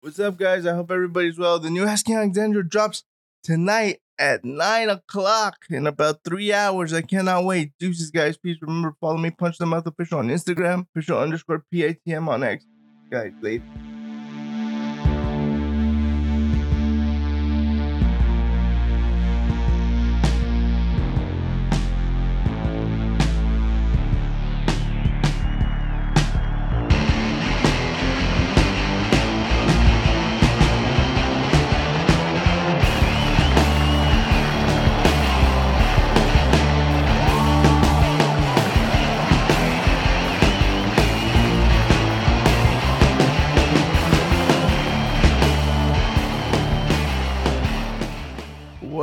What's up, guys? I hope everybody's well. The new Asking Alexandra drops tonight at 9 o'clock in about three hours. I cannot wait. Deuces, guys. Please remember follow me, Punch the Mouth Official on Instagram, official underscore PATM on X. Guys, later.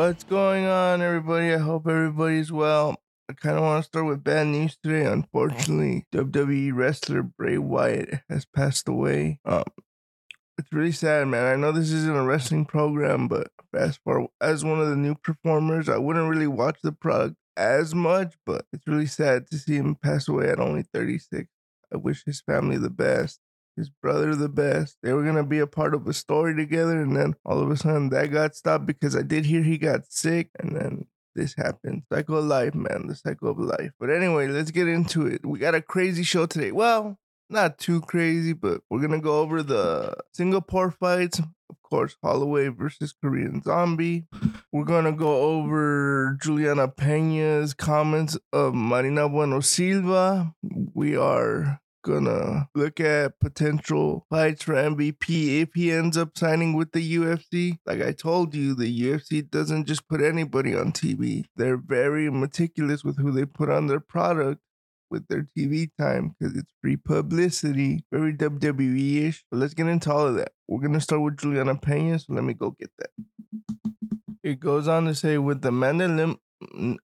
What's going on, everybody? I hope everybody's well. I kind of want to start with bad news today. Unfortunately, WWE wrestler Bray Wyatt has passed away. Um, it's really sad, man. I know this isn't a wrestling program, but as far as one of the new performers, I wouldn't really watch the product as much, but it's really sad to see him pass away at only 36. I wish his family the best his brother the best. They were gonna be a part of a story together, and then all of a sudden that got stopped because I did hear he got sick, and then this happened. Cycle of life, man, the cycle of life. But anyway, let's get into it. We got a crazy show today. Well, not too crazy, but we're gonna go over the Singapore fights. Of course, Holloway versus Korean Zombie. We're gonna go over Juliana Pena's comments of Marina Bueno Silva. We are gonna look at potential fights for MVP if he ends up signing with the UFC. Like I told you, the UFC doesn't just put anybody on TV. They're very meticulous with who they put on their product with their TV time because it's free publicity, very WWE ish. But let's get into all of that. We're gonna start with Juliana Pena, so let me go get that. It goes on to say with the Lim-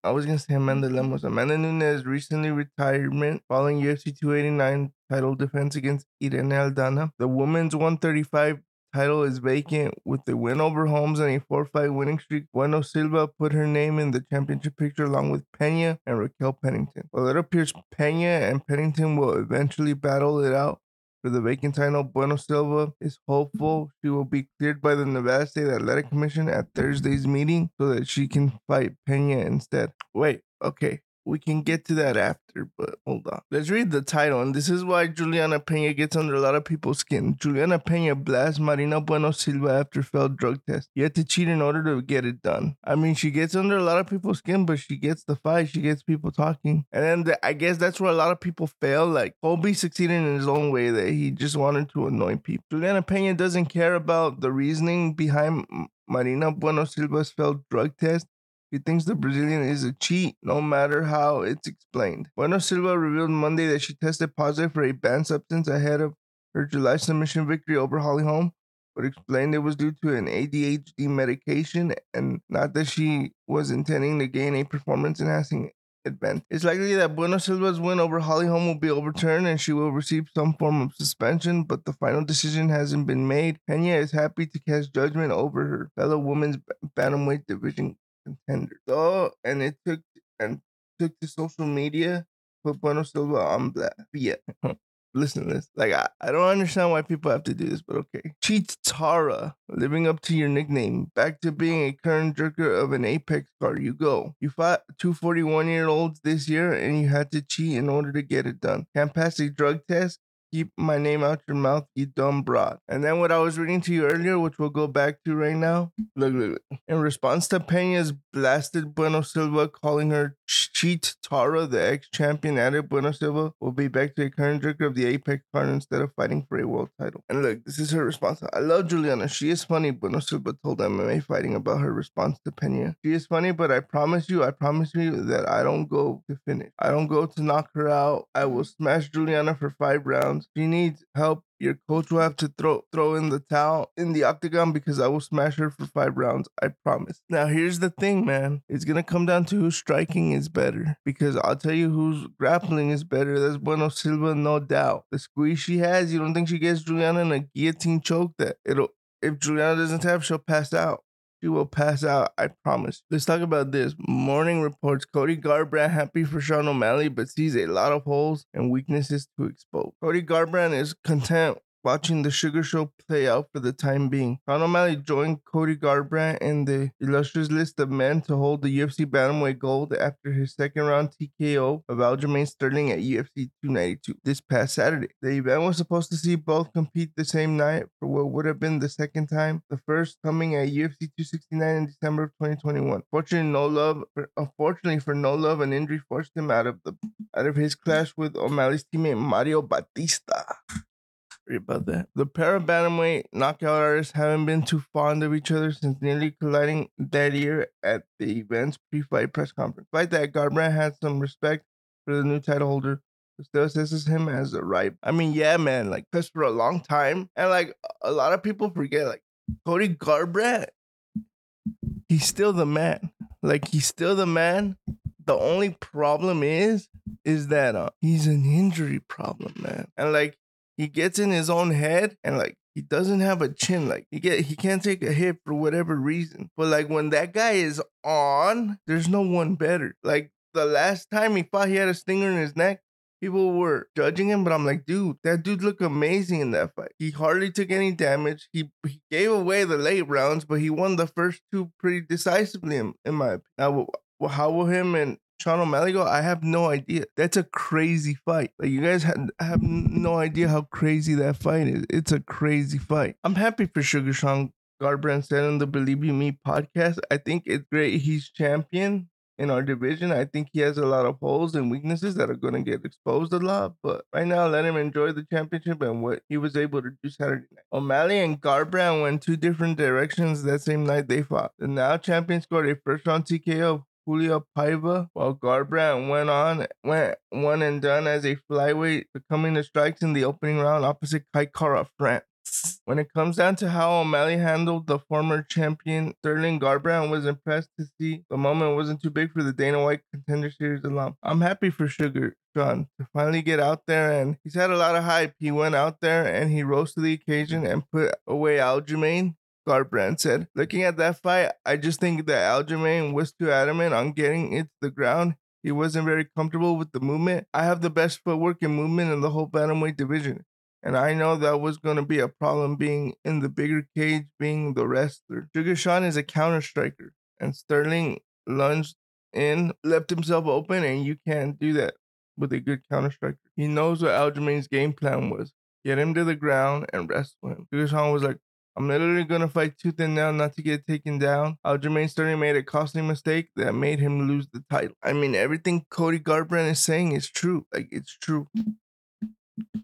I was gonna say Amanda mm-hmm. Lemos. Amanda Nunes recently retirement following UFC 289 title defense against Irene Aldana. The women's 135 title is vacant with the win over Holmes and a four-fight winning streak. Bueno Silva put her name in the championship picture along with Pena and Raquel Pennington. Well, it appears Pena and Pennington will eventually battle it out for the vacant title. Bueno Silva is hopeful she will be cleared by the Nevada State Athletic Commission at Thursday's meeting so that she can fight Pena instead. Wait, okay. We can get to that after, but hold on. Let's read the title, and this is why Juliana Pena gets under a lot of people's skin. Juliana Pena blasts Marina Bueno Silva after failed drug test. You had to cheat in order to get it done. I mean, she gets under a lot of people's skin, but she gets the fight. She gets people talking, and then the, I guess that's where a lot of people fail. Like Colby succeeded in his own way that he just wanted to annoy people. Juliana Pena doesn't care about the reasoning behind Marina Bueno Silva's failed drug test. He thinks the Brazilian is a cheat, no matter how it's explained. Bueno Silva revealed Monday that she tested positive for a banned substance ahead of her July submission victory over Holly Holm, but explained it was due to an ADHD medication and not that she was intending to gain a performance enhancing advantage. It's likely that Bueno Silva's win over Holly Holm will be overturned and she will receive some form of suspension, but the final decision hasn't been made. Pena is happy to cast judgment over her fellow women's bantamweight division contender. Oh, and it took and took to social media, put Bueno Silva on blast. Yeah. Listen to this. Like, I, I don't understand why people have to do this, but okay. Cheat Tara, living up to your nickname. Back to being a curtain jerker of an Apex card. You go. You fought two 41 year olds this year and you had to cheat in order to get it done. Can't pass a drug test? Keep my name out your mouth, you dumb broad. And then what I was reading to you earlier, which we'll go back to right now. Look, look, look. In response to Pena's blasted Bueno Silva calling her cheat Tara, the ex-champion added Bueno Silva will be back to a curtain jerker of the Apex card instead of fighting for a world title. And look, this is her response. I love Juliana. She is funny, Bueno Silva told MMA fighting about her response to Pena. She is funny, but I promise you, I promise you that I don't go to finish. I don't go to knock her out. I will smash Juliana for five rounds. She needs help. Your coach will have to throw throw in the towel in the octagon because I will smash her for five rounds. I promise. Now here's the thing, man. It's gonna come down to whose striking is better. Because I'll tell you who's grappling is better. That's Bueno Silva, no doubt. The squeeze she has, you don't think she gets Juliana in a guillotine choke that it'll if Juliana doesn't tap, she'll pass out. She will pass out, I promise. Let's talk about this. Morning reports Cody Garbrandt happy for Sean O'Malley, but sees a lot of holes and weaknesses to expose. Cody Garbrandt is content watching the Sugar Show play out for the time being. Sean O'Malley joined Cody Garbrandt in the illustrious list of men to hold the UFC Bantamweight gold after his second round TKO of Aljamain Sterling at UFC 292 this past Saturday. The event was supposed to see both compete the same night for what would have been the second time, the first coming at UFC 269 in December of 2021. Fortunately, no love. For, unfortunately for no love, an injury forced him out of the out of his clash with O'Malley's teammate Mario Bautista. Sorry about that. The pair of bantamweight knockout artists haven't been too fond of each other since nearly colliding that year at the event's pre-fight press conference. Despite that, Garbrandt had some respect for the new title holder, still assesses him as a right. I mean, yeah, man, like, because for a long time, and like a lot of people forget, like, Cody Garbrandt, he's still the man. Like, he's still the man. The only problem is, is that uh, he's an injury problem, man. And like, he gets in his own head and like he doesn't have a chin. Like he get he can't take a hit for whatever reason. But like when that guy is on, there's no one better. Like the last time he fought, he had a stinger in his neck. People were judging him, but I'm like, dude, that dude looked amazing in that fight. He hardly took any damage. He he gave away the late rounds, but he won the first two pretty decisively, in, in my opinion. Now, how will him and Sean O'Malley go? I have no idea. That's a crazy fight. Like you guys have, have no idea how crazy that fight is. It's a crazy fight. I'm happy for Sugar Sean Garbrandt said on the Believe You Me podcast. I think it's great he's champion in our division. I think he has a lot of holes and weaknesses that are going to get exposed a lot. But right now, let him enjoy the championship and what he was able to do Saturday night. O'Malley and Garbrandt went two different directions that same night they fought. The now champion scored a first round TKO Julia Paiva, while Garbrandt went on went one and done as a flyweight, becoming the strikes in the opening round opposite Kai Kara France. When it comes down to how O'Malley handled the former champion, Sterling Garbrandt was impressed to see the moment wasn't too big for the Dana White Contender Series alum. I'm happy for Sugar Sean to finally get out there, and he's had a lot of hype. He went out there and he rose to the occasion and put away Aljamain Garbrandt said. Looking at that fight, I just think that Aljamain was too adamant on getting it to the ground. He wasn't very comfortable with the movement. I have the best footwork and movement in the whole bantamweight division. And I know that was going to be a problem being in the bigger cage, being the wrestler. Sugar Sean is a counter striker, and Sterling lunged in, left himself open, and you can't do that with a good counter striker. He knows what Aljamain's game plan was get him to the ground and wrestle him. Sugar Sean was like, I'm literally gonna fight tooth and nail not to get taken down. Aljamain Sterling made a costly mistake that made him lose the title. I mean, everything Cody Garbrandt is saying is true. Like it's true.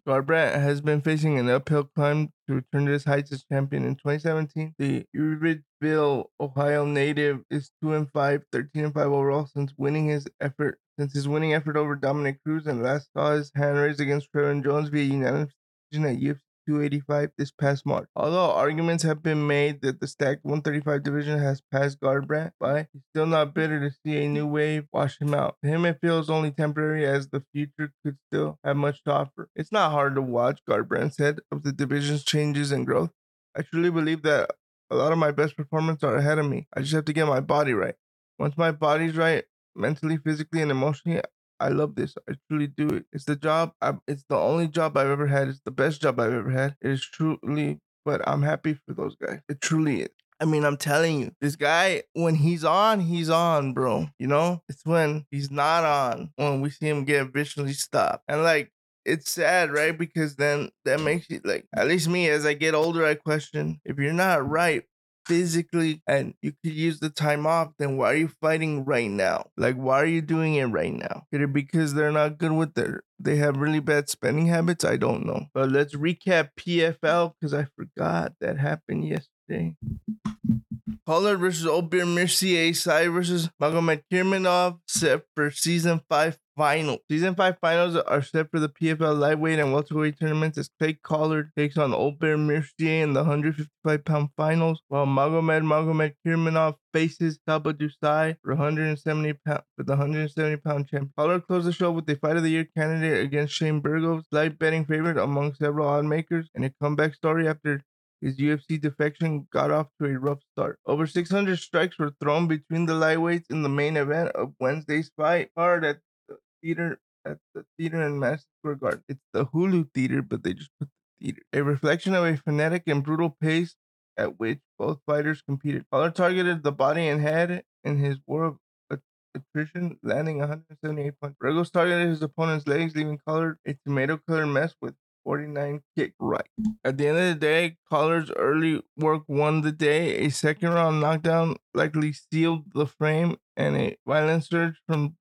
Garbrandt has been facing an uphill climb to return to his heights as champion in 2017. The Ridgeville, Ohio native is 2 and 5, 13 and 5 overall since winning his effort since his winning effort over Dominick Cruz and last saw his hand raised against Trevin Jones via unanimous decision at UFC 285 this past March. Although arguments have been made that the stacked 135 division has passed Garbrandt by, he's still not bitter to see a new wave wash him out. To him, it feels only temporary as the future could still have much to offer. It's not hard to watch, Garbrandt said, of the division's changes and growth. I truly believe that a lot of my best performances are ahead of me. I just have to get my body right. Once my body's right, mentally, physically, and emotionally, I love this. I truly do it. It's the job. I, it's the only job I've ever had. It's the best job I've ever had. It is truly, but I'm happy for those guys. It truly is. I mean, I'm telling you, this guy, when he's on, he's on, bro. You know, it's when he's not on when we see him get visually stopped. And like, it's sad, right? Because then that makes you like, at least me, as I get older, I question if you're not right, physically and you could use the time off, then why are you fighting right now? Like, why are you doing it right now? Is it because they're not good with their, they have really bad spending habits? I don't know. But let's recap PFL because I forgot that happened yesterday. Collard versus Obeir Mercier, Sy versus Magomedkerimov set for season five final. Season five finals are set for the PFL lightweight and welterweight tournaments as Clay Collard takes on Aubin-Mercier in the 155 pound finals, while Magomed Magomed Kirmanov faces Sadibou Sy for 170 pound for the 170 pound champion. Collard closed the show with a fight of the year candidate against Shane Burgos, light betting favorite among several odd makers, and a comeback story after his UFC defection got off to a rough start. Over 600 strikes were thrown between the lightweights in the main event of Wednesday's fight card at theater at the theater in Madison Square Garden. It's the Hulu theater, but they just put the theater, a reflection of a frenetic and brutal pace at which both fighters competed. Collard targeted the body and head in his war of attrition, landing 178 punches. Burgos targeted his opponent's legs, leaving Collard a tomato-colored mess with 49 kick right. At the end of the day, Collard's early work won the day. A second round knockdown likely sealed the frame, and a violent surge from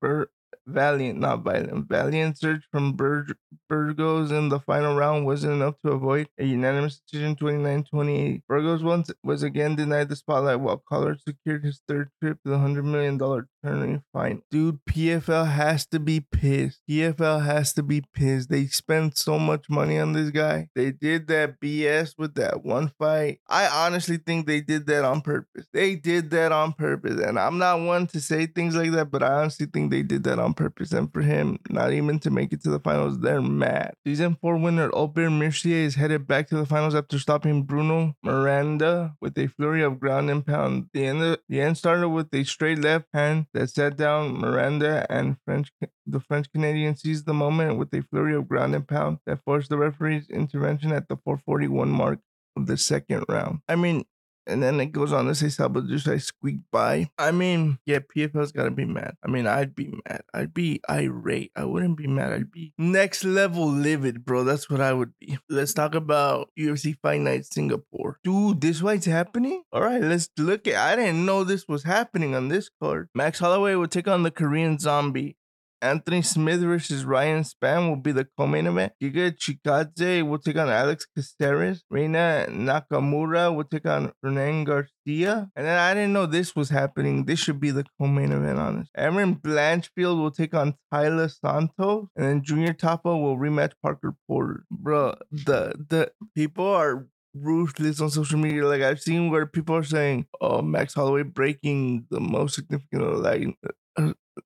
Valiant, not violent, valiant surge from Bur- Burgos in the final round wasn't enough to avoid a unanimous decision 29-28. Burgos once was again denied the spotlight while Collard secured his third trip to the $100 million tournament final. Dude, PFL has to be pissed. PFL has to be pissed. They spent so much money on this guy. They did that BS with that one fight. I honestly think they did that on purpose. They did that on purpose. And I'm not one to say things like that, but I honestly think they did that on purpose. And for him, not even to make it to the finals, they're mad. Season 4 winner Albert Mercier is headed back to the finals after stopping Bruno Miranda with a flurry of ground and pound. The end, the end started with a straight left hand that sat down Miranda and French the French Canadian seized the moment with a flurry of ground and pound that forced the referee's intervention at the 441 mark of the second round. I mean, and then it goes on to say I squeaked by. I mean, yeah, PFL's gotta be mad. I mean, I'd be mad. I'd be irate. I wouldn't be mad. I'd be next level livid, bro. That's what I would be. Let's talk about UFC Fight Night Singapore. Dude, this fight's happening? All right, let's look at I didn't know this was happening on this card. Max Holloway will take on the Korean zombie. Anthony Smith versus Ryan Spann will be the co-main event. Giga Chikadze will take on Alex Caceres. Rinya Nakamura will take on Hernan Garcia. And then I didn't know this was happening. This should be the co-main event, honest. Erin Blanchfield will take on Taila Santos. And then Junior Tafa will rematch Parker Porter. Bro, the the people are ruthless on social media. Like I've seen where people are saying, "Oh, Max Holloway breaking the most significant like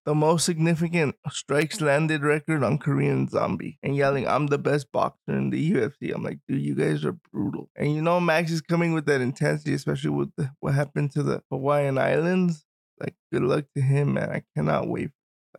the most significant strikes landed record on Korean Zombie and yelling, I'm the best boxer in the UFC. I'm like, dude, you guys are brutal. And you know, Max is coming with that intensity, especially with the, what happened to the Hawaiian Islands. Like, good luck to him, man. I cannot wait.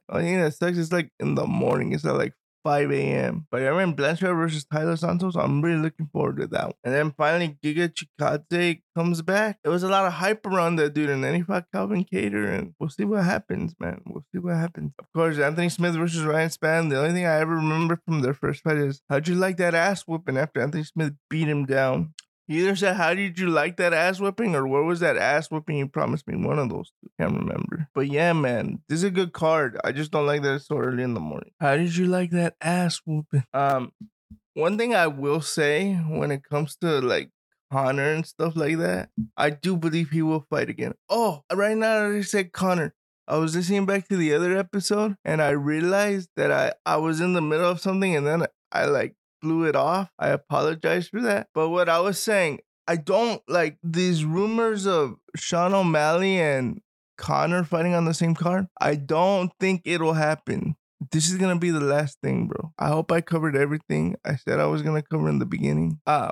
I think that sucks. It's like in the morning. It's at like 5 a.m. But I remember Blanchard versus Taila Santos. I'm really looking forward to that. And then finally, Giga Chikadze comes back. There was a lot of hype around that dude, and then he fought Calvin Kattar, and we'll see what happens, man. We'll see what happens. Of course, Anthony Smith versus Ryan Spann. The only thing I ever remember from their first fight is how'd you like that ass whooping after Anthony Smith beat him down? He either said, How did you like that ass whipping? or Where was that ass whipping you promised me? One of those two. Can't remember. But yeah, man, this is a good card. I just don't like that it's so early in the morning. How did you like that ass whooping? Um, one thing I will say when it comes to like Conor and stuff like that, I do believe he will fight again. Oh, right now I said Conor. I was listening back to the other episode and I realized that I, I was in the middle of something and then I like blew it off. I apologize for that. But what I was saying, I don't like these rumors of Sean O'Malley and Conor fighting on the same card. I don't think it'll happen. This is gonna be the last thing, bro. I hope I covered everything I said I was gonna cover in the beginning. Uh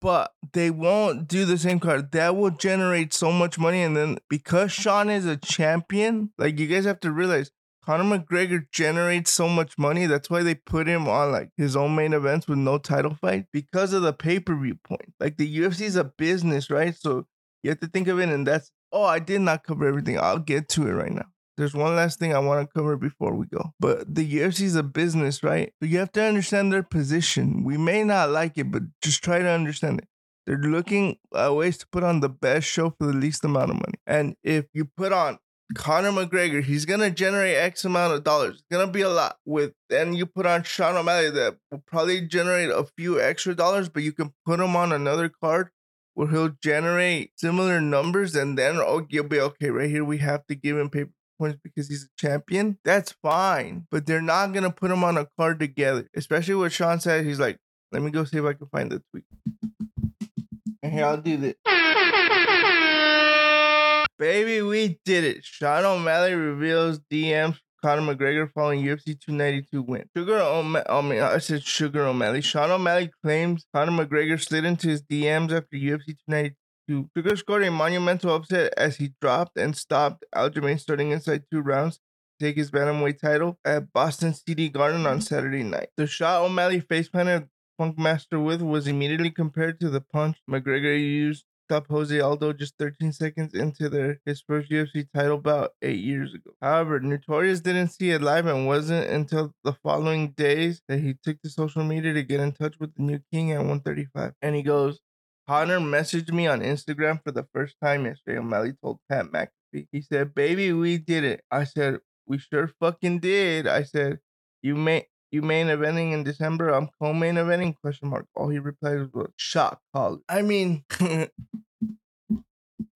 but they won't do the same card. That will generate so much money, and then because Sean is a champion, like you guys have to realize, Conor McGregor generates so much money. That's why they put him on like his own main events with no title fight because of the pay per view point. Like the UFC is a business, right? So you have to think of it, and that's oh, I did not cover everything. I'll get to it right now. There's one last thing I want to cover before we go. But the UFC is a business, right? So you have to understand their position. We may not like it, but just try to understand it. They're looking at ways to put on the best show for the least amount of money. And if you put on Conor McGregor, he's gonna generate X amount of dollars. It's gonna be a lot. With then you put on Sean O'Malley that will probably generate a few extra dollars, but you can put him on another card where he'll generate similar numbers, and then oh, you'll be okay. Right here, we have to give him paper points because he's a champion. That's fine, but they're not gonna put him on a card together. Especially what Sean said. He's like, let me go see if I can find the tweet. And here, I'll do this. Baby, we did it. Sean O'Malley reveals DMs Conor McGregor following UFC 292 win. Sugar O'Malley, I, mean, uh, I said Sugar O'Malley. Sean O'Malley claims Conor McGregor slid into his DMs after UFC 292. Sugar scored a monumental upset as he dropped and stopped Aljamain Sterling inside two rounds to take his bantamweight title at Boston TD Garden on mm-hmm. Saturday night. The shot O'Malley face planted Funkmaster with was immediately compared to the punch McGregor used stop Jose Aldo just 13 seconds into their his first UFC title bout eight years ago. However, Notorious didn't see it live and wasn't until the following days that he took to social media to get in touch with the new king at 135. And he goes, Conor messaged me on Instagram for the first time yesterday. O'Malley told Pat McAfee. He said, Baby, we did it. I said, We sure fucking did. I said, You may you main eventing in December. I'm co-main eventing? Question mark. All he replied was shock college. I mean,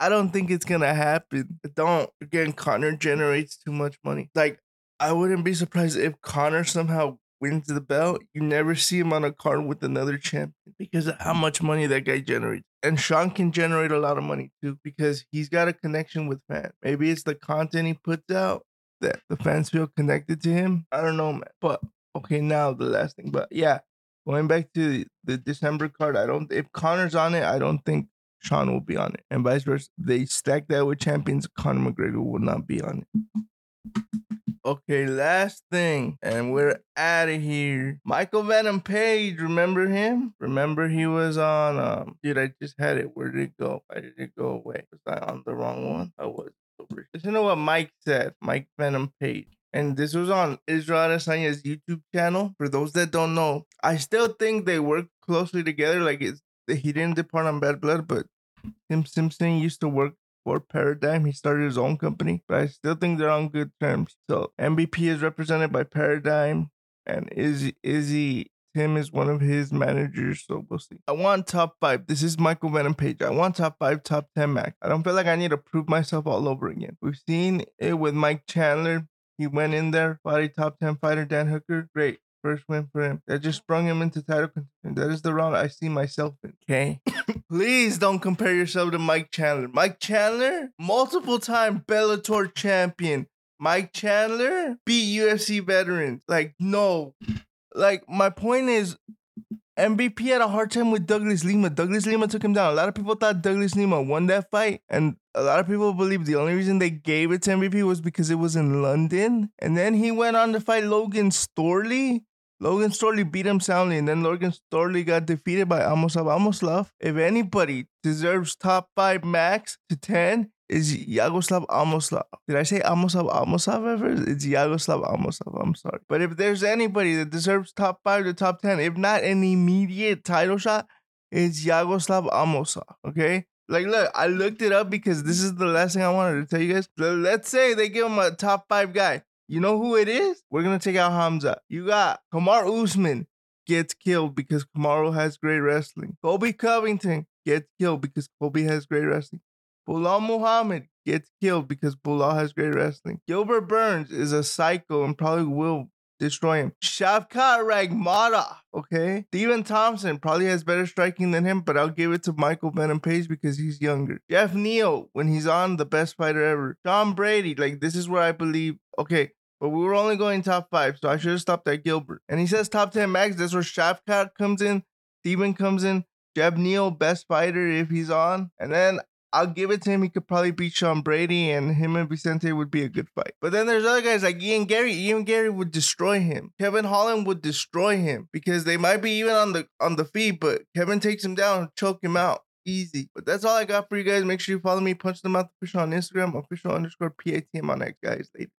I don't think it's gonna happen. Don't again. Conor generates too much money. Like I wouldn't be surprised if Conor somehow wins the belt. You never see him on a card with another champion because of how much money that guy generates. And Sean can generate a lot of money too because he's got a connection with fans. Maybe it's the content he puts out that the fans feel connected to him. I don't know, man. But okay, now the last thing. But yeah, going back to the December card, I don't if Conor's on it, I don't think Sean will be on it. And vice versa. They stack that with champions, Conor McGregor will not be on it. Okay, last thing, and we're out of here. Michael Venom Page, remember him? Remember he was on um dude, I just had it. Where did it go? Why did it go away? Was I on the wrong one? I was. Over. Listen to what Mike said. Mike Venom Page and this was on Israel Adesanya's YouTube channel. For those that don't know, I still think they work closely together. Like he didn't depart on Bad Blood, but Tim Simpson used to work for Paradigm. He started his own company, but I still think they're on good terms. So MVP is represented by Paradigm, and Izzy Izzy Tim is one of his managers, so we'll see. I want top five. This is Michael Venom Page. I want top five, top 10 max. I don't feel like I need to prove myself all over again. We've seen it with Mike Chandler. He went in there, body top 10 fighter Dan Hooker. Great. First win for him. That just sprung him into title contention. That is the route I see myself in. Okay. Please don't compare yourself to Mike Chandler. Mike Chandler, multiple time Bellator champion. Mike Chandler beat UFC veterans. Like, no. Like, my point is, MVP had a hard time with Douglas Lima. Douglas Lima took him down. A lot of people thought Douglas Lima won that fight, and a lot of people believe the only reason they gave it to MVP was because it was in London. And then he went on to fight Logan Storley. Logan Storley beat him soundly, and then Logan Storley got defeated by Amoslav Amoslav. If anybody deserves top five max to 10, is Yagoslav Amoslav. Did I say Amoslav Amoslav ever? It's Yagoslav Amoslav. I'm sorry. But if there's anybody that deserves top five to top 10, if not an immediate title shot, it's Yagoslav Amoslav. Okay? Like, look, I looked it up because this is the last thing I wanted to tell you guys. Let's say they give him a top five guy. You know who it is? We're gonna take out Hamza. You got Kamaru Usman gets killed because Kamaru has great wrestling. Colby Covington gets killed because Colby has great wrestling. Belal Muhammad gets killed because Belal has great wrestling. Gilbert Burns is a psycho and probably will destroy him. Shavkat Rakhmonov, okay? Stephen Thompson probably has better striking than him, but I'll give it to Michael Venom Page because he's younger. Geoff Neal, when he's on, the best fighter ever. Tom Brady, like this is where I believe, okay, but we were only going top five, so I should have stopped at Gilbert. And he says top 10 max, that's where Shavkat comes in, Stephen comes in, Geoff Neal, best fighter if he's on. And then I'll give it to him. He could probably beat Sean Brady, and him and Vicente would be a good fight. But then there's other guys like Ian Garry. Ian Garry would destroy him. Kevin Holland would destroy him because they might be even on the on the feet, but Kevin takes him down, choke him out. Easy. But that's all I got for you guys. Make sure you follow me, punch them out official on Instagram, official underscore PATM on X, guys. Later.